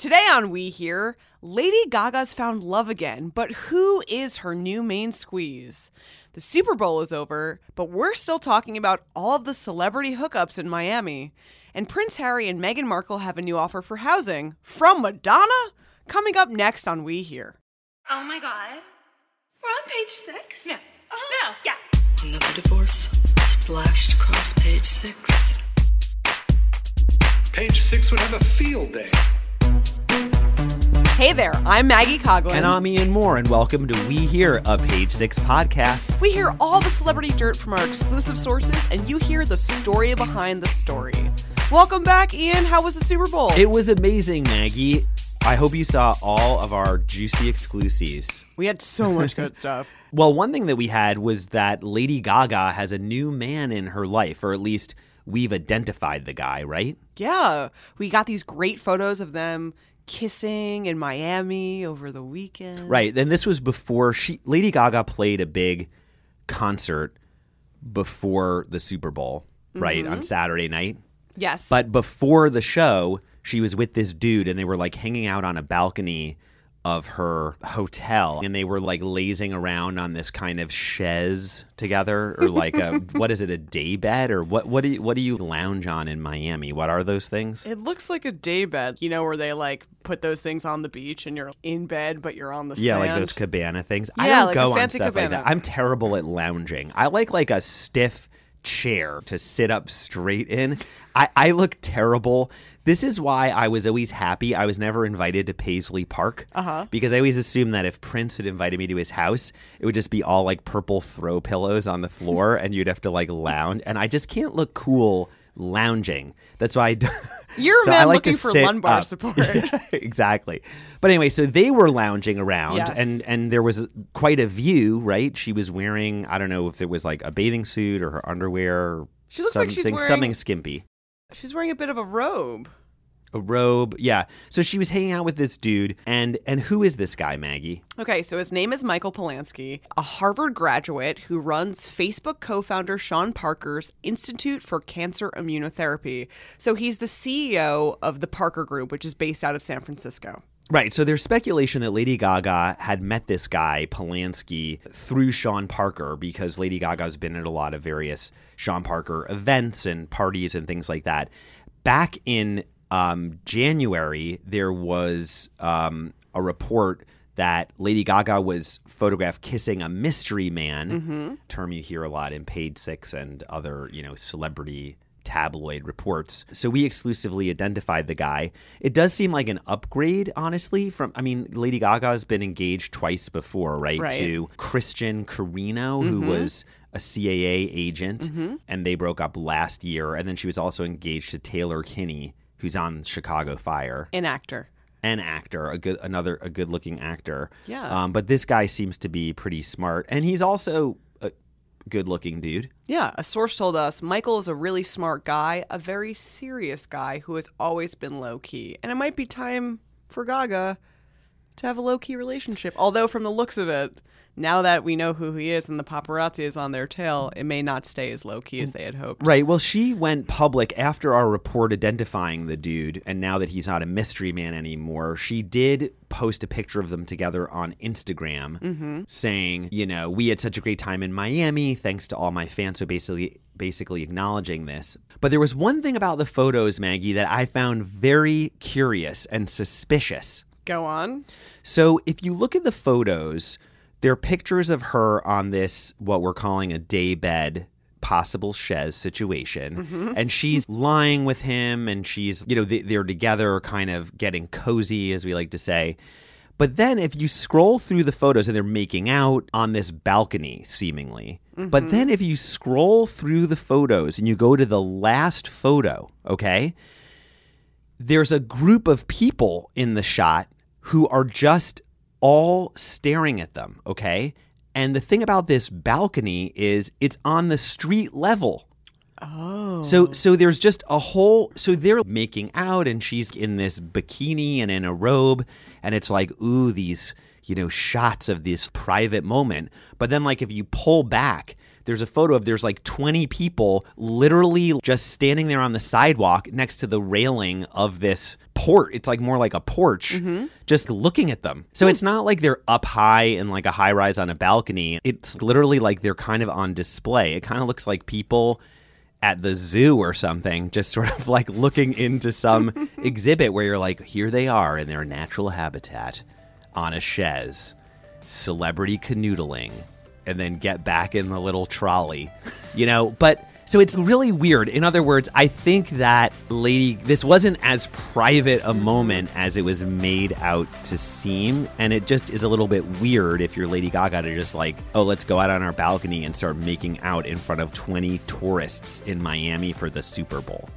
Today on We Hear, Lady Gaga's found love again, but who is her new main squeeze? The Super Bowl is over, but we're still talking about all of the celebrity hookups in Miami. And Prince Harry and Meghan Markle have a new offer for housing from Madonna? Coming up next on We Hear. Oh my god. We're on page six? No. Uh-huh. No. Yeah. Another divorce splashed across page six. Page six would have a field day. Hey there, I'm Maggie Coughlin. And I'm Ian Mohr, and welcome to We Hear, a Page Six podcast. We hear all the celebrity dirt from our exclusive sources, and you hear the story behind the story. Welcome back, Ian. How was the Super Bowl? It was amazing, Maggie. I hope you saw all of our juicy exclusives. we had so much good stuff. Well, one thing that we had was that Lady Gaga has a new man in her life, or at least we've identified the guy, right? Yeah, we got these great photos of them kissing in Miami over the weekend. Right. Then this was before she Lady Gaga played a big concert before the Super Bowl, right, on mm-hmm. Saturday night. Yes. But before the show, she was with this dude and they were like hanging out on a balcony of her hotel and they were like lazing around on this kind of chaise together or like a what is it a day bed? Or what what do you what do you lounge on in Miami? What are those things? It looks like a day bed, you know, where they like put those things on the beach and you're in bed, but you're on the yeah sand. like those cabana things. Yeah, I don't like a go on fancy stuff like that. I'm terrible at lounging. I like like a stiff chair to sit up straight in I I look terrible this is why I was always happy I was never invited to Paisley Park Uh-huh. because I always assumed that if Prince had invited me to his house, it would just be all like purple throw pillows on the floor, and you'd have to like lounge. And I just can't look cool lounging. That's why I. Do- You're a So man I like looking for lumbar up. support. exactly. But anyway, so they were lounging around, Yes. and and there was quite a view. Right, she was wearing I don't know if it was like a bathing suit or her underwear. She looks like she's wearing- something skimpy. She's wearing a bit of a robe. A robe, yeah. So she was hanging out with this dude, and and who is this guy, Maggie? Okay, so his name is Michael Polansky, a Harvard graduate who runs Facebook co founder Sean Parker's Institute for Cancer Immunotherapy. So he's the CEO of the Parker Group, which is based out of San Francisco. Right. So there's speculation that Lady Gaga had met this guy, Polansky, through Sean Parker because Lady Gaga's been at a lot of various Sean Parker events and parties and things like that. Back in um, January, there was um, a report that Lady Gaga was photographed kissing a mystery man, term you hear a lot in Page Six and other, you know, celebrity tabloid reports. So we exclusively identified the guy. It does seem like an upgrade, honestly. From I mean, Lady Gaga's been engaged twice before, right? Right. To Christian Carino, who was a CAA agent, and they broke up last year. And then she was also engaged to Taylor Kinney, who's on Chicago Fire An actor. an actor, a good another a good looking actor. Yeah. Um, but this guy seems to be pretty smart, and he's also a good looking dude. Yeah, a source told us Michael is a really smart guy, a very serious guy who has always been low key. And it might be time for Gaga to have a low key relationship. Although, from the looks of it, now that we know who he is and the paparazzi is on their tail, it may not stay as low key as they had hoped. Right. Well, she went public after our report identifying the dude, and now that he's not a mystery man anymore, she did post a picture of them together on Instagram, mm-hmm. saying, you know, we had such a great time in Miami, thanks to all my fans. So basically, basically acknowledging this. But there was one thing about the photos, Maggie, that I found very curious and suspicious. Go on. So if you look at the photos, there are pictures of her on this what we're calling a day bed possible chaise situation. Mm-hmm. And she's mm-hmm. lying with him and she's you know they, they're together kind of getting cozy as we like to say. But then if you scroll through the photos and they're making out on this balcony seemingly. But mm-hmm. then if you scroll through the photos and you go to the last photo okay there's a group of people in the shot who are just all staring at them, okay? And the thing about this balcony is it's on the street level. Oh. So so there's just a whole so they're making out and she's in this bikini and in a robe and it's like ooh these you know shots of this private moment. But then like if you pull back there's a photo of there's like 20 people literally just standing there on the sidewalk next to the railing of this port. It's like more like a porch, mm-hmm. just looking at them. So it's not like they're up high in like a high rise on a balcony. It's literally like they're kind of on display. It kind of looks like people at the zoo or something, just sort of like looking into some exhibit where you're like, here they are in their natural habitat on a chaise, celebrity canoodling, and then get back in the little trolley, you know? But so it's really weird. In other words, I think that Lady, this wasn't as private a moment as it was made out to seem. And it just is a little bit weird if you're Lady Gaga to just like, oh, let's go out on our balcony and start making out in front of 20 tourists in Miami for the Super Bowl.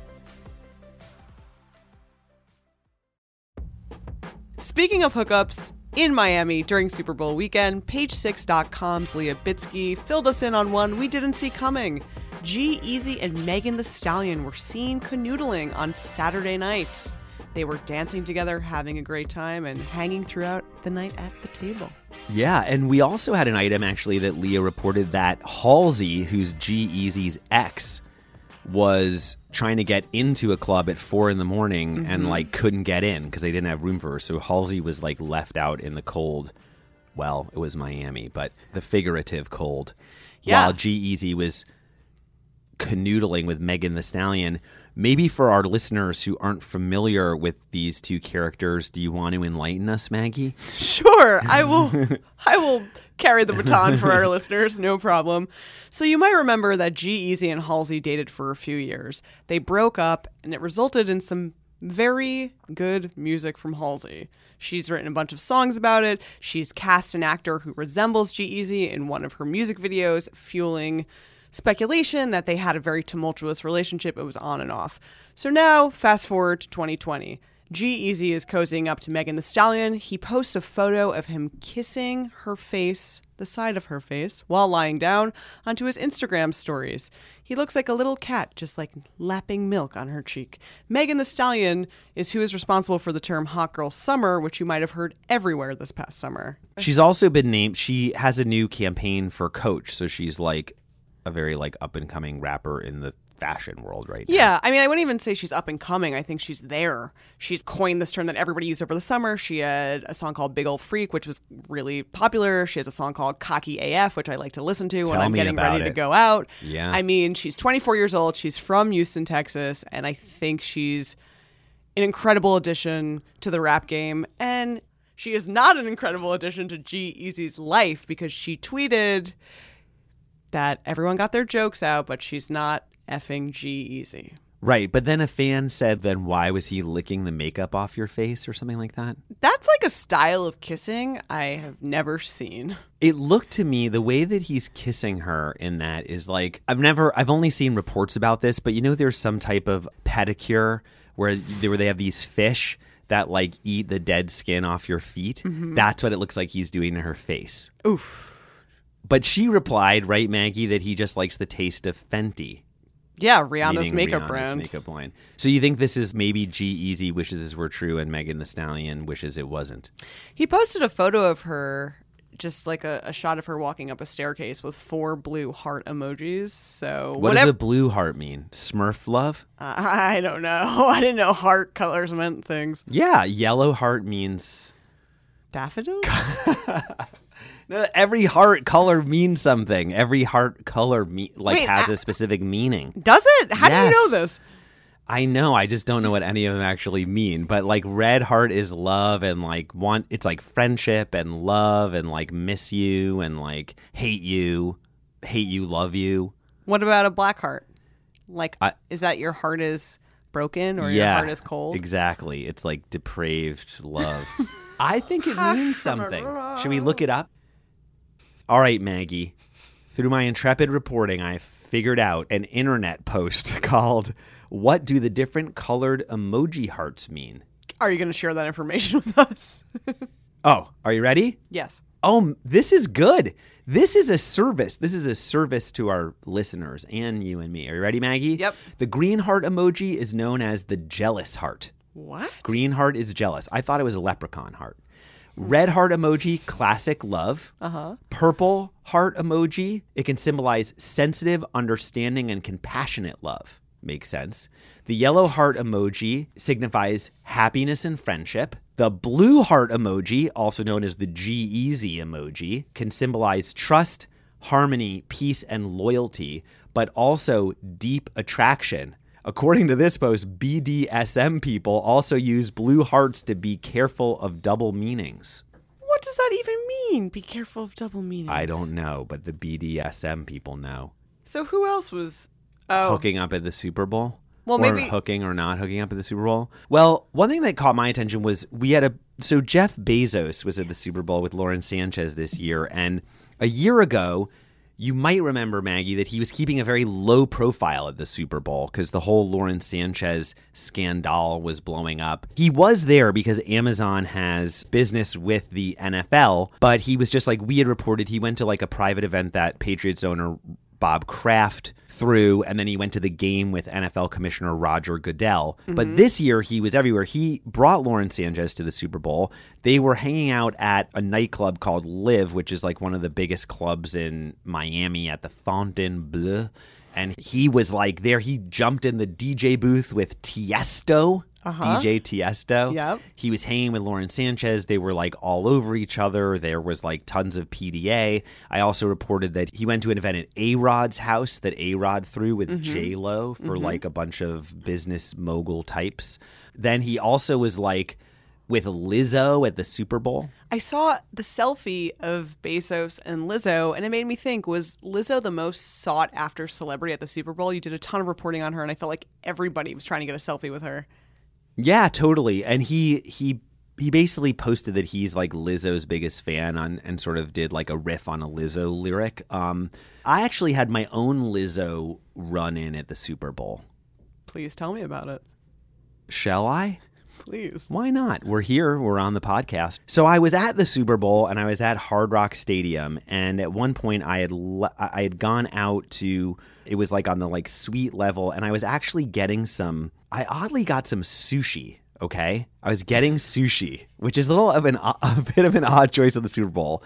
Speaking of hookups, in Miami during Super Bowl weekend, Page6.com's Leah Bitsky filled us in on one we didn't see coming. G-Eazy and Megan Thee Stallion were seen canoodling on Saturday night. They were dancing together, having a great time, and hanging throughout the night at the table. Yeah, and we also had an item actually that Leah reported that Halsey, who's G-Eazy's ex, was trying to get into a club at four in the morning and mm-hmm. like couldn't get in because they didn't have room for her. So Halsey was like left out in the cold. Well, it was Miami, but the figurative cold. Yeah. While G-Eazy was canoodling with Megan Thee Stallion. Maybe for our listeners who aren't familiar with these two characters, do you want to enlighten us, Maggie? Sure, I will. I will carry the baton for our listeners, no problem. So you might remember that G-Eazy and Halsey dated for a few years. They broke up, and it resulted in some very good music from Halsey. She's written a bunch of songs about it. She's cast an actor who resembles G-Eazy in one of her music videos, fueling speculation that they had a very tumultuous relationship. It was on and off. So now, fast forward to 2020. G-Eazy is cozying up to Megan Thee Stallion. He posts a photo of him kissing her face, the side of her face, while lying down onto his Instagram stories. He looks like a little cat, just like lapping milk on her cheek. Megan Thee Stallion is who is responsible for the term hot girl summer, which you might have heard everywhere this past summer. She's also been named. She has a new campaign for Coach, so she's like a very like up and coming rapper in the fashion world right now. Yeah, I mean, I wouldn't even say she's up and coming. I think she's there. She's coined this term that everybody used over the summer. She had a song called Big Ol' Freak, which was really popular. She has a song called Cocky AF, which I like to listen to when I'm getting ready to go out. Yeah. I mean, she's 24 years old. She's from Houston, Texas, and I think she's an incredible addition to the rap game. And she is not an incredible addition to G-Eazy's life because she tweeted that everyone got their jokes out, but she's not effing G-Eazy. Right, but then a fan said, then why was he licking the makeup off your face or something like that? That's like a style of kissing I have never seen. It looked to me the way that he's kissing her in that is like I've never I've only seen reports about this, but you know there's some type of pedicure where where they have these fish that like eat the dead skin off your feet. Mm-hmm. That's what it looks like he's doing to her face. Oof. But she replied, right, Maggie, that he just likes the taste of Fenty. Yeah, Rihanna's makeup Rihanna's brand. makeup line. So you think this is maybe G-Eazy wishes this were true and Megan Thee Stallion wishes it wasn't? He posted a photo of her, just like a, a shot of her walking up a staircase with four blue heart emojis. So What whatever. does a blue heart mean? Smurf love? I don't know. I didn't know heart colors meant things. Yeah, yellow heart means Daffodil? No, every heart color means something. Every heart color me- like Wait, has a specific meaning. Does it? How do you know this? I know, I just don't know what any of them actually mean. But like red heart is love and like want it's like friendship and love and like miss you and like hate you, hate you, love you. What about a black heart? Like, I- is that your heart is broken or your heart is cold? Exactly. It's like depraved love. I think it means something. Should we look it up? All right, Maggie. Through my intrepid reporting, I figured out an internet post called What Do the Different Colored Emoji Hearts Mean? Are you going to share that information with us? Oh, are you ready? yes. Oh, this is good. This is a service. This is a service to our listeners and you and me. Are you ready, Maggie? Yep. The green heart emoji is known as the jealous heart. What? Green heart is jealous. I thought it was a leprechaun heart. Red heart emoji, classic love. Uh huh. Purple heart emoji, it can symbolize sensitive, understanding, and compassionate love. Makes sense. The yellow heart emoji signifies happiness and friendship. The blue heart emoji, also known as the G-Eazy emoji, can symbolize trust, harmony, peace, and loyalty, but also deep attraction. According to this post, BDSM people also use blue hearts to be careful of double meanings. What does that even mean? Be careful of double meanings. I don't know, but the BDSM people know. So who else was? Oh, hooking up at the Super Bowl? Well, or maybe- hooking or not hooking up at the Super Bowl. Well, one thing that caught my attention was we had a so Jeff Bezos was at the Super Bowl with Lauren Sanchez this year, and a year ago. You might remember, Maggie, that he was keeping a very low profile at the Super Bowl because the whole Lauren Sanchez scandal was blowing up. He was there because Amazon has business with the NFL, but he was just like we had reported he went to like a private event that Patriots owner Bob Kraft threw, and then he went to the game with NFL Commissioner Roger Goodell. But mm-hmm. this year he was everywhere. He brought Lauren Sanchez to the Super Bowl. They were hanging out at a nightclub called Live, which is like one of the biggest clubs in Miami at the Fontainebleau. And he was like there. He jumped in the DJ booth with Tiesto. Uh-huh. DJ Tiesto. Yep. He was hanging with Lauren Sanchez. They were like all over each other. There was like tons of PDA. I also reported that he went to an event at A Rod's house that A Rod threw with mm-hmm. J Lo for mm-hmm. like a bunch of business mogul types. Then he also was like with Lizzo at the Super Bowl. I saw the selfie of Bezos and Lizzo, and it made me think: Was Lizzo the most sought after celebrity at the Super Bowl? You did a ton of reporting on her, and I felt like everybody was trying to get a selfie with her. Yeah, totally. And he he he basically posted that he's like Lizzo's biggest fan on and sort of did like a riff on a Lizzo lyric. Um I actually had my own Lizzo run in at the Super Bowl. Please tell me about it. Shall I? Please. Why not? We're here. We're on the podcast. So I was at the Super Bowl and I was at Hard Rock Stadium, and at one point I had le- I had gone out to it was like on the like suite level, and I was actually getting some. I oddly got some sushi. Okay, I was getting sushi, which is a little of an a bit of an odd choice of the Super Bowl.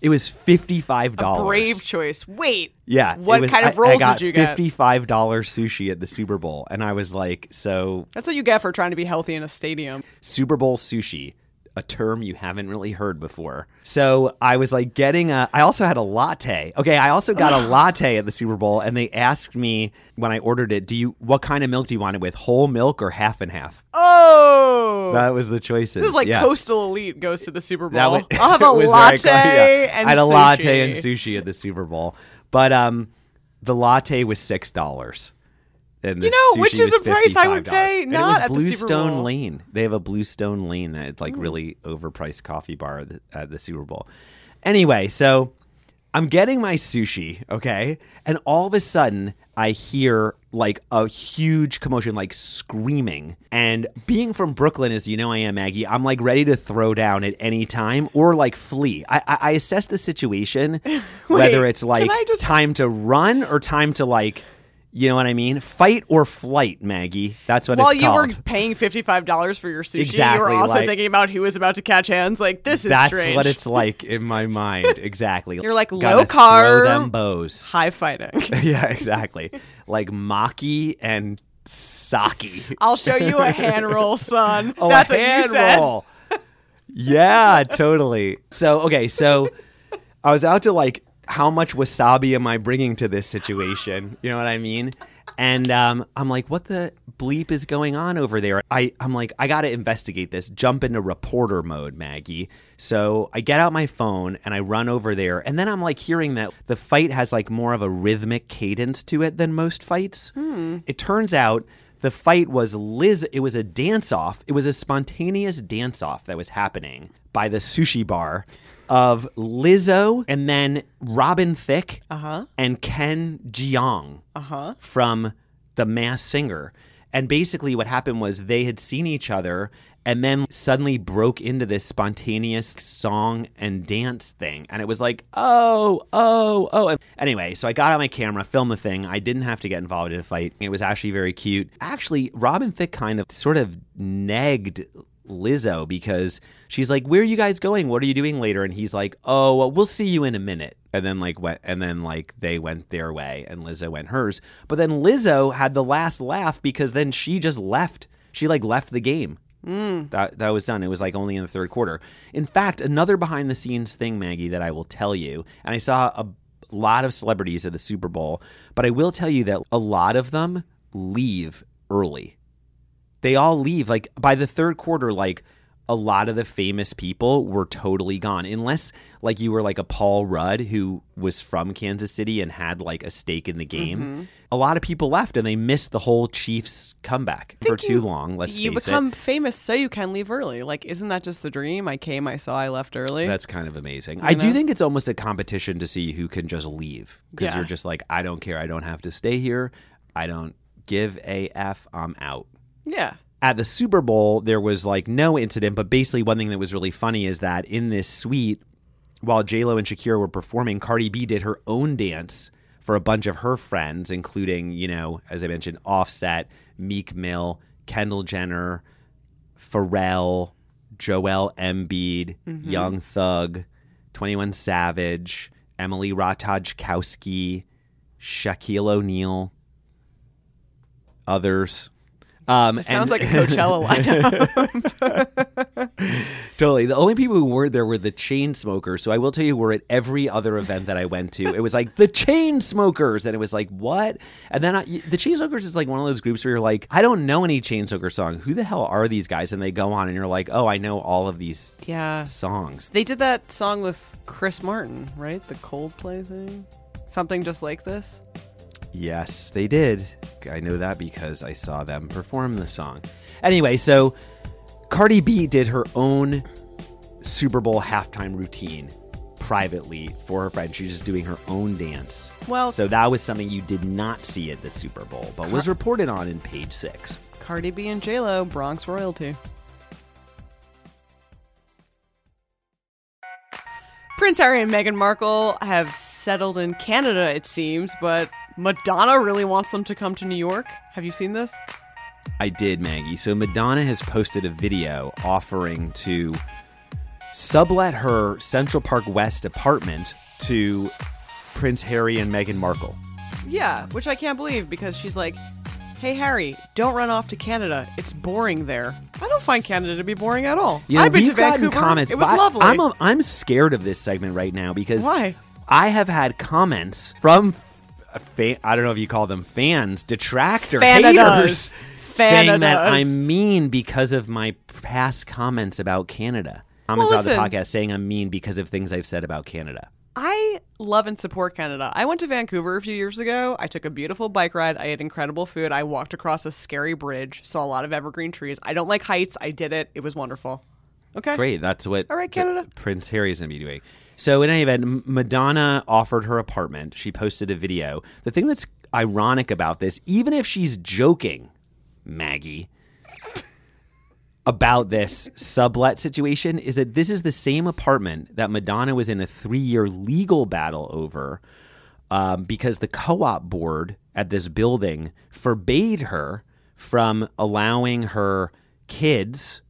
It was fifty five dollars. Brave choice. Wait. Yeah. What was- kind of I- I rolls got did you get? Fifty-five dollars sushi at the Super Bowl, and I was like, so That's what you get for trying to be healthy in a stadium. Super Bowl sushi, a term you haven't really heard before. So I was like getting a. I also had a latte. Okay, I also got a latte at the Super Bowl, and they asked me when I ordered it, "Do you what kind of milk do you want it with? Whole milk or half and half?" Oh. That was the choices. this is like yeah. coastal elite goes to the Super Bowl. I'll have a it was very latte yeah. and I had a sushi. latte and sushi at the Super Bowl, but um, the latte was six dollars. And You know, which is a price I would pay And not it was at the Blue Super Stone Bowl. Lane. They have a Bluestone Lane that's like mm. really overpriced coffee bar at the, Super Bowl. Anyway, so I'm getting my sushi, okay? And all of a sudden, I hear like a huge commotion, like screaming. And being from Brooklyn, as you know I am, Maggie, I'm like ready to throw down at any time or like flee. I, I, I assess the situation, whether it's like just- time to run or time to like, you know what I mean? Fight or flight, Maggie. That's what While it's you were paying fifty five dollars for your sushi, you were also like- thinking about who was about to catch hands. Like this is That's strange. what it's like in my mind. Exactly. You're like, Gotta low Throw carb. them bows. high fighting. yeah, exactly. Like maki and Saki. I'll show you a hand roll, son. Oh, That's a what hand you said. roll. yeah, totally. So okay, so I was out to like, how much wasabi am I bringing to this situation? You know what I mean? And um, I'm like, what the bleep is going on over there? I, I'm like, I got to investigate this. Jump into reporter mode, Maggie. So I get out my phone and I run over there. And then I'm like hearing that the fight has like more of a rhythmic cadence to it than most fights. It turns out the fight was Liz. It was a dance off. It was a spontaneous dance off that was happening by the sushi bar of Lizzo and then Robin Thicke uh-huh. and Ken Jeong uh-huh. from The Masked Singer. And basically, what happened was they had seen each other and then suddenly broke into this spontaneous song and dance thing. And it was like, oh, oh, oh. And anyway, so I got out my camera, filmed the thing. I didn't have to get involved in a fight. It was actually very cute. Actually, Robin Thicke kind of sort of negged Lizzo because she's like, "Where are you guys going? What are you doing later?" And he's like, "Oh, well, we'll see you in a minute." And then like went, and then like they went their way, and Lizzo went hers. But then Lizzo had the last laugh because then she just left. She like left the game. Mm. That that was done. It was like only in the third quarter. In fact, another behind the scenes thing, Maggie, that I will tell you, and I saw a lot of celebrities at the Super Bowl, but I will tell you that a lot of them leave early. They all leave like by the third quarter like a lot of the famous people were totally gone unless like you were like a Paul Rudd who was from Kansas City and had like a stake in the game. Mm-hmm. A lot of people left and they missed the whole Chiefs comeback for too you- long, let's you become it. famous so you can leave early. Like, isn't that just the dream? I came, I saw, I left early. That's kind of amazing. I do think it's almost a competition to see who can just leave because Yeah. you're just like, I don't care. I don't have to stay here. I don't give a f. I'm out. yeah. At the Super Bowl, there was like no incident, but basically one thing that was really funny is that in this suite, while J Lo and Shakira were performing, Cardi B did her own dance for a bunch of her friends, including you know, as I mentioned, Offset, Meek Mill, Kendall Jenner, Pharrell, Joel Embiid, mm-hmm. Young Thug, 21 Savage, Emily Ratajkowski, Shaquille O'Neal, others. Um, Sounds like a Coachella lineup. Totally. The only people who weren't there were the Chainsmokers. So I will tell you, we're at every other event that I went to. It was like the Chainsmokers, and it was like what? And then I, the Chainsmokers is like one of those groups where you're like, I don't know any Chainsmoker song. Who the hell are these guys? And they go on, and you're like, oh, I know all of these yeah. songs. They did that song with Chris Martin, right? The Coldplay thing? Something just like this? Yes, they did. I know that because I saw them perform the song. Anyway, so Cardi B did her own Super Bowl halftime routine privately for her friend. She's just doing her own dance. Well- so that was something you did not see at the Super Bowl, but was reported on in page six. Cardi B and J-Lo, Bronx royalty. Prince Harry and Meghan Markle have settled in Canada, it seems, but Madonna really wants them to come to New York. Have you seen this? I did, Maggie. So Madonna has posted a video offering to sublet her Central Park West apartment to Prince Harry and Meghan Markle. Yeah, which I can't believe because she's like, "Hey Harry, don't run off to Canada. It's boring there." I don't find Canada to be boring at all. You know, I've been to Vancouver. comments. it was I- lovely. I'm a, I'm scared of this segment right now because Why? I have had comments from fa- I don't know if you call them fans, detractor Fanadas. haters, saying that I'm mean because of my past comments about Canada. Comments on the podcast saying I'm mean because of things I've said about Canada. I love and support Canada. I went to Vancouver a few years ago. I took a beautiful bike ride. I had incredible food. I walked across a scary bridge, saw a lot of evergreen trees. I don't like heights. I did it. It was wonderful. Okay. Great. That's what All right, Canada. Prince Harry's going to be doing. So, in any event, Madonna offered her apartment. She posted a video. The thing that's ironic about this, even if she's joking, Maggie, about this sublet situation, is that this is the same apartment that Madonna was in a three year legal battle over um, because the co op board at this building forbade her from allowing her kids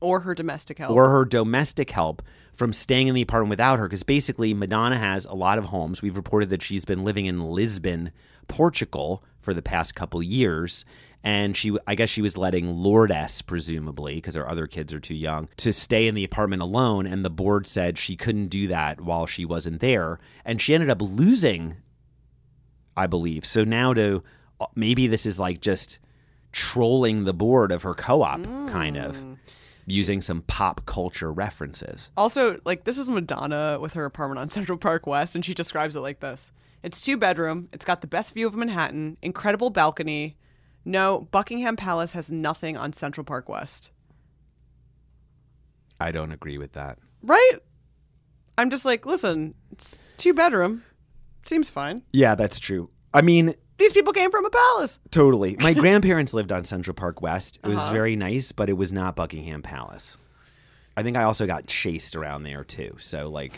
Or her domestic help. or her domestic help from staying in the apartment without her because basically Madonna has a lot of homes. We've reported that she's been living in Lisbon, Portugal for the past couple years and she I guess she was letting Lourdes presumably because her other kids are too young to stay in the apartment alone and the board said she couldn't do that while she wasn't there and she ended up losing I believe. So now to uh, maybe this is like just trolling the board of her co-op kind of using some pop culture references. Also, like this is Madonna with her apartment on Central Park West, and she describes it like this: It's two bedroom. It's got the best view of Manhattan, incredible balcony. No, Buckingham Palace has nothing on Central Park West. I don't agree with that. Right? I'm just like, listen, it's two bedroom. Seems fine. Yeah, that's true. I mean, These people came from a palace. totally. My grandparents lived on Central Park West. It was uh-huh. very nice, but it was not Buckingham Palace. I think I also got chased around there too. So like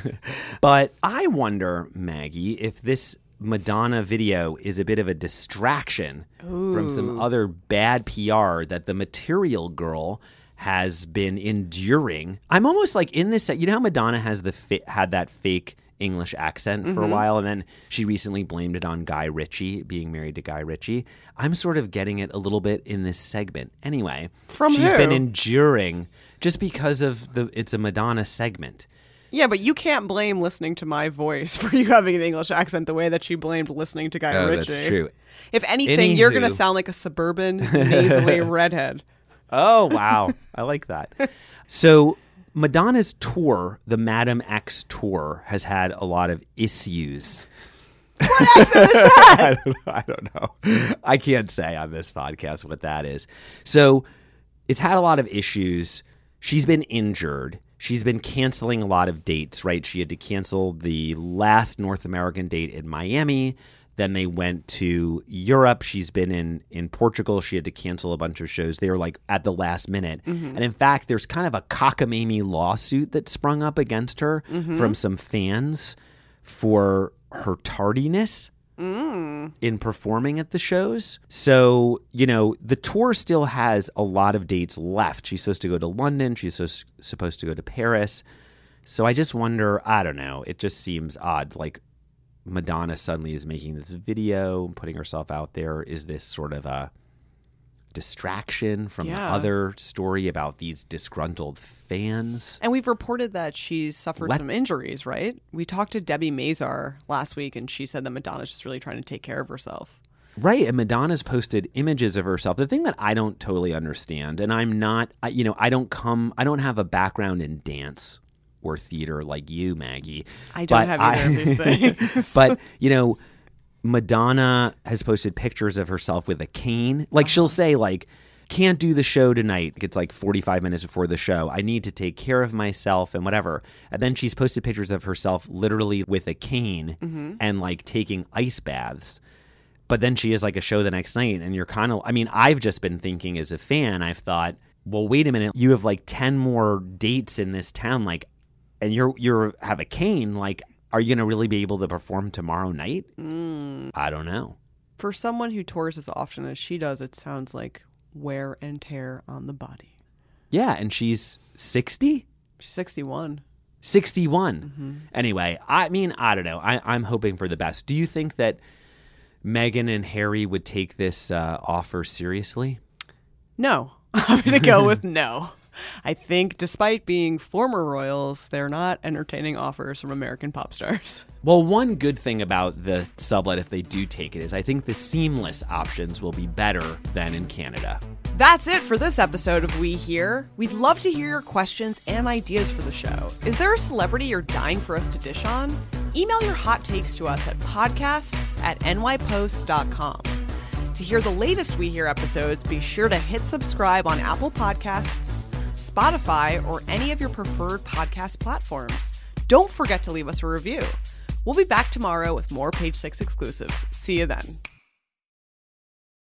But I wonder, Maggie, if this Madonna video is a bit of a distraction from some other bad PR that the material girl has been enduring. I'm almost like in this. You know how Madonna has the fa- had that fake English accent for a Mm-hmm. while, and then she recently blamed it on Guy Ritchie being married to Guy Ritchie. I'm sort of getting it a little bit in this segment. Anyway, From she's been enduring just because of the. It's a Madonna segment. Yeah, but you can't blame listening to my voice for you having an English accent the way that she blamed listening to Guy Oh, Ritchie. that's true. If anything, you're going to sound like a suburban, nasally redhead. Oh wow, I like that. So Madonna's tour, the Madame X tour, has had a lot of issues. What I don't, I don't know. I can't say on this podcast what that is. So it's had a lot of issues. She's been injured. She's been canceling a lot of dates, right? She had to cancel the last North American date in Miami. Then they went to Europe. She's been in in Portugal. She had to cancel a bunch of shows. They were like at the last minute. Mm-hmm. And in fact, there's kind of a cockamamie lawsuit that sprung up against her mm-hmm. from some fans for her tardiness mm. in performing at the shows. So, you know, the tour still has a lot of dates left. She's supposed to go to London, she's so, supposed to go to Paris. So I just wonder, I don't know, it just seems odd. Like Madonna suddenly is making this video, and putting herself out there. Is this sort of a distraction from Yeah. the other story about these disgruntled fans? And we've reported that she's suffered Let- some injuries, right? We talked to Debbie Mazar last week, and she said that Madonna's just really trying to take care of herself. Right, and Madonna's posted images of herself. The thing that I don't totally understand, and I'm not, you know, I don't come, I don't have a background in dance or theater like you, Maggie. I don't but have either of these things. but you know, Madonna has posted pictures of herself with a cane. Like she'll Uh-huh. say, like, can't do the show tonight. It's like 45 minutes before the show. I need to take care of myself and whatever. And then she's posted pictures of herself literally with a cane Mm-hmm. and like taking ice baths but then she is like a show the next night and you're kind of i mean i've just been thinking as a fan i've thought well wait a minute you have like 10 more dates in this town like and you're you're have a cane like are you going to really be able to perform tomorrow night Mm. i don't know For someone who tours as often as she does, it sounds like wear and tear on the body. yeah and she's 60 She's 61. 61 anyway i mean i don't know I, i'm hoping for the best do you think that Meghan and Harry would take this uh, offer seriously. No. I'm going to go with no. I think despite being former royals, they're not entertaining offers from American pop stars. Well, one good thing about the sublet, if they do take it, is I think the seamless options will be better than in Canada. That's it for this episode of We Hear. We'd love to hear your questions and ideas for the show. Is there a celebrity you're dying for us to dish on? Email your hot takes to us at podcasts at nypost.com. To hear the latest We Hear episodes, be sure to hit subscribe on Apple Podcasts, Spotify, or any of your preferred podcast platforms. Don't forget to leave us a review. We'll be back tomorrow with more Page Six exclusives. See you then.